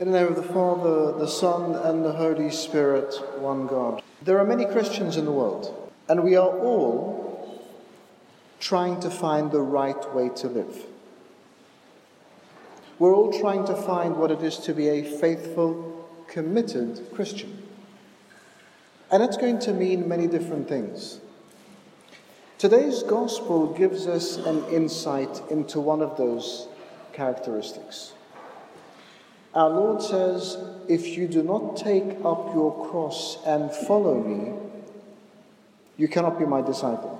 In the name of the Father, the Son, and the Holy Spirit, one God. There are many Christians in the world, and we are all trying to find the right way to live. We're all trying to find what it is to be a faithful, committed Christian. And it's going to mean many different things. Today's gospel gives us an insight into one of those characteristics. Our Lord says, If you do not take up your cross and follow me, you cannot be my disciple.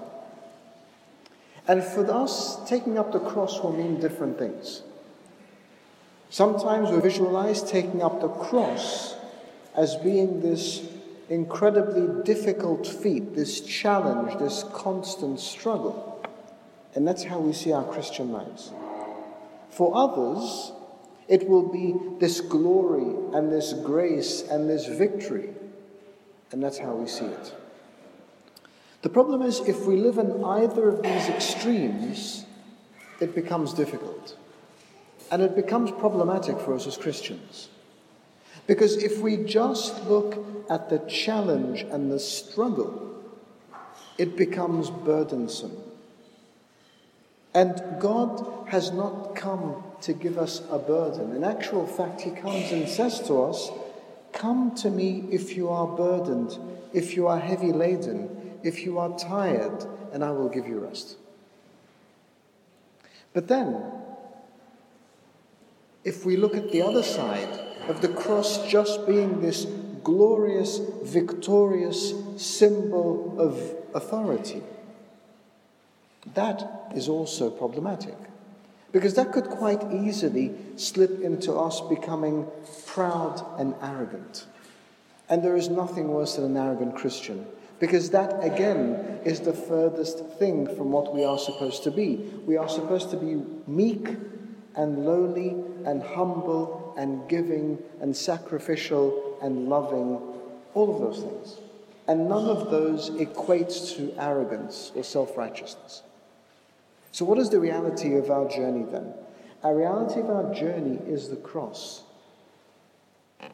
And for us, taking up the cross will mean different things. Sometimes we visualize taking up the cross as being this incredibly difficult feat, this challenge, this constant struggle. And that's how we see our Christian lives. For others, it will be this glory and this grace and this victory. And that's how we see it. The problem is, if we live in either of these extremes, it becomes difficult. And it becomes problematic for us as Christians. Because if we just look at the challenge and the struggle, it becomes burdensome. And God has not come to give us a burden. In actual fact, He comes and says to us, Come to me if you are burdened, if you are heavy laden, if you are tired, and I will give you rest. But then, if we look at the other side of the cross just being this glorious, victorious symbol of authority, that is also problematic. Because that could quite easily slip into us becoming proud and arrogant. And there is nothing worse than an arrogant Christian. Because that, again, is the furthest thing from what we are supposed to be. We are supposed to be meek and lowly and humble and giving and sacrificial and loving, all of those things. And none of those equates to arrogance or self righteousness. So, what is the reality of our journey then? Our reality of our journey is the cross.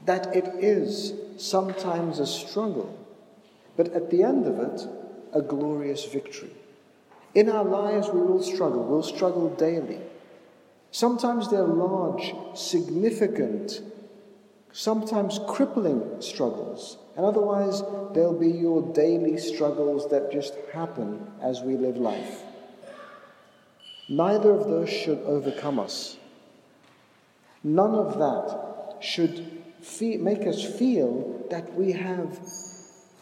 That it is sometimes a struggle, but at the end of it, a glorious victory. In our lives, we will struggle. We'll struggle daily. Sometimes they're large, significant, sometimes crippling struggles. And otherwise, they'll be your daily struggles that just happen as we live life. Neither of those should overcome us. None of that should make us feel that we have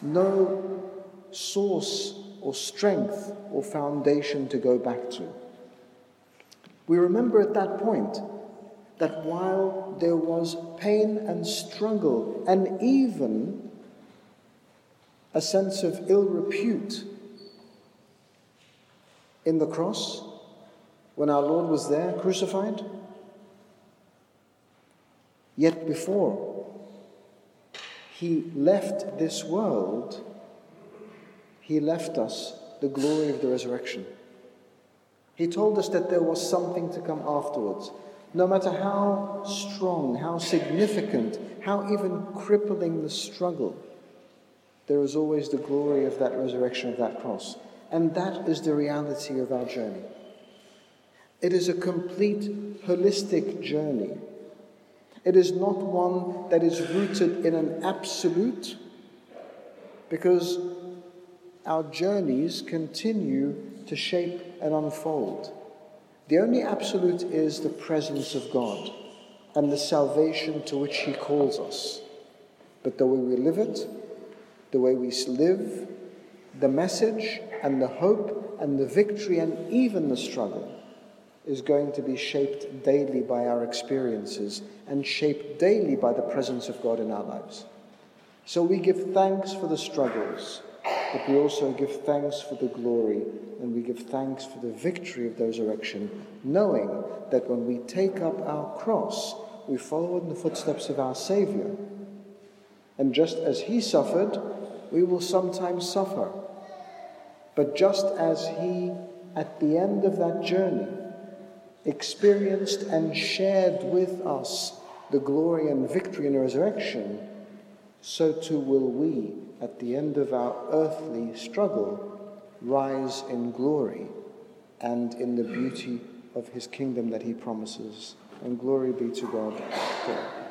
no source or strength or foundation to go back to. We remember at that point that while there was pain and struggle and even a sense of ill repute in the cross, when our Lord was there crucified? Yet before he left this world, he left us the glory of the resurrection. He told us that there was something to come afterwards. No matter how strong, how significant, how even crippling the struggle, there is always the glory of that resurrection of that cross. And that is the reality of our journey. It is a complete holistic journey. It is not one that is rooted in an absolute, because our journeys continue to shape and unfold. The only absolute is the presence of God and the salvation to which He calls us. But the way we live it, the way we live, the message and the hope and the victory and even the struggle is going to be shaped daily by our experiences and shaped daily by the presence of God in our lives. So we give thanks for the struggles, but we also give thanks for the glory and we give thanks for the victory of the resurrection, knowing that when we take up our cross, we follow in the footsteps of our Savior. And just as He suffered, we will sometimes suffer. But just as He, at the end of that journey, experienced and shared with us the glory and victory the resurrection, so too will we, at the end of our earthly struggle, rise in glory and in the beauty of his kingdom that he promises. And glory be to God.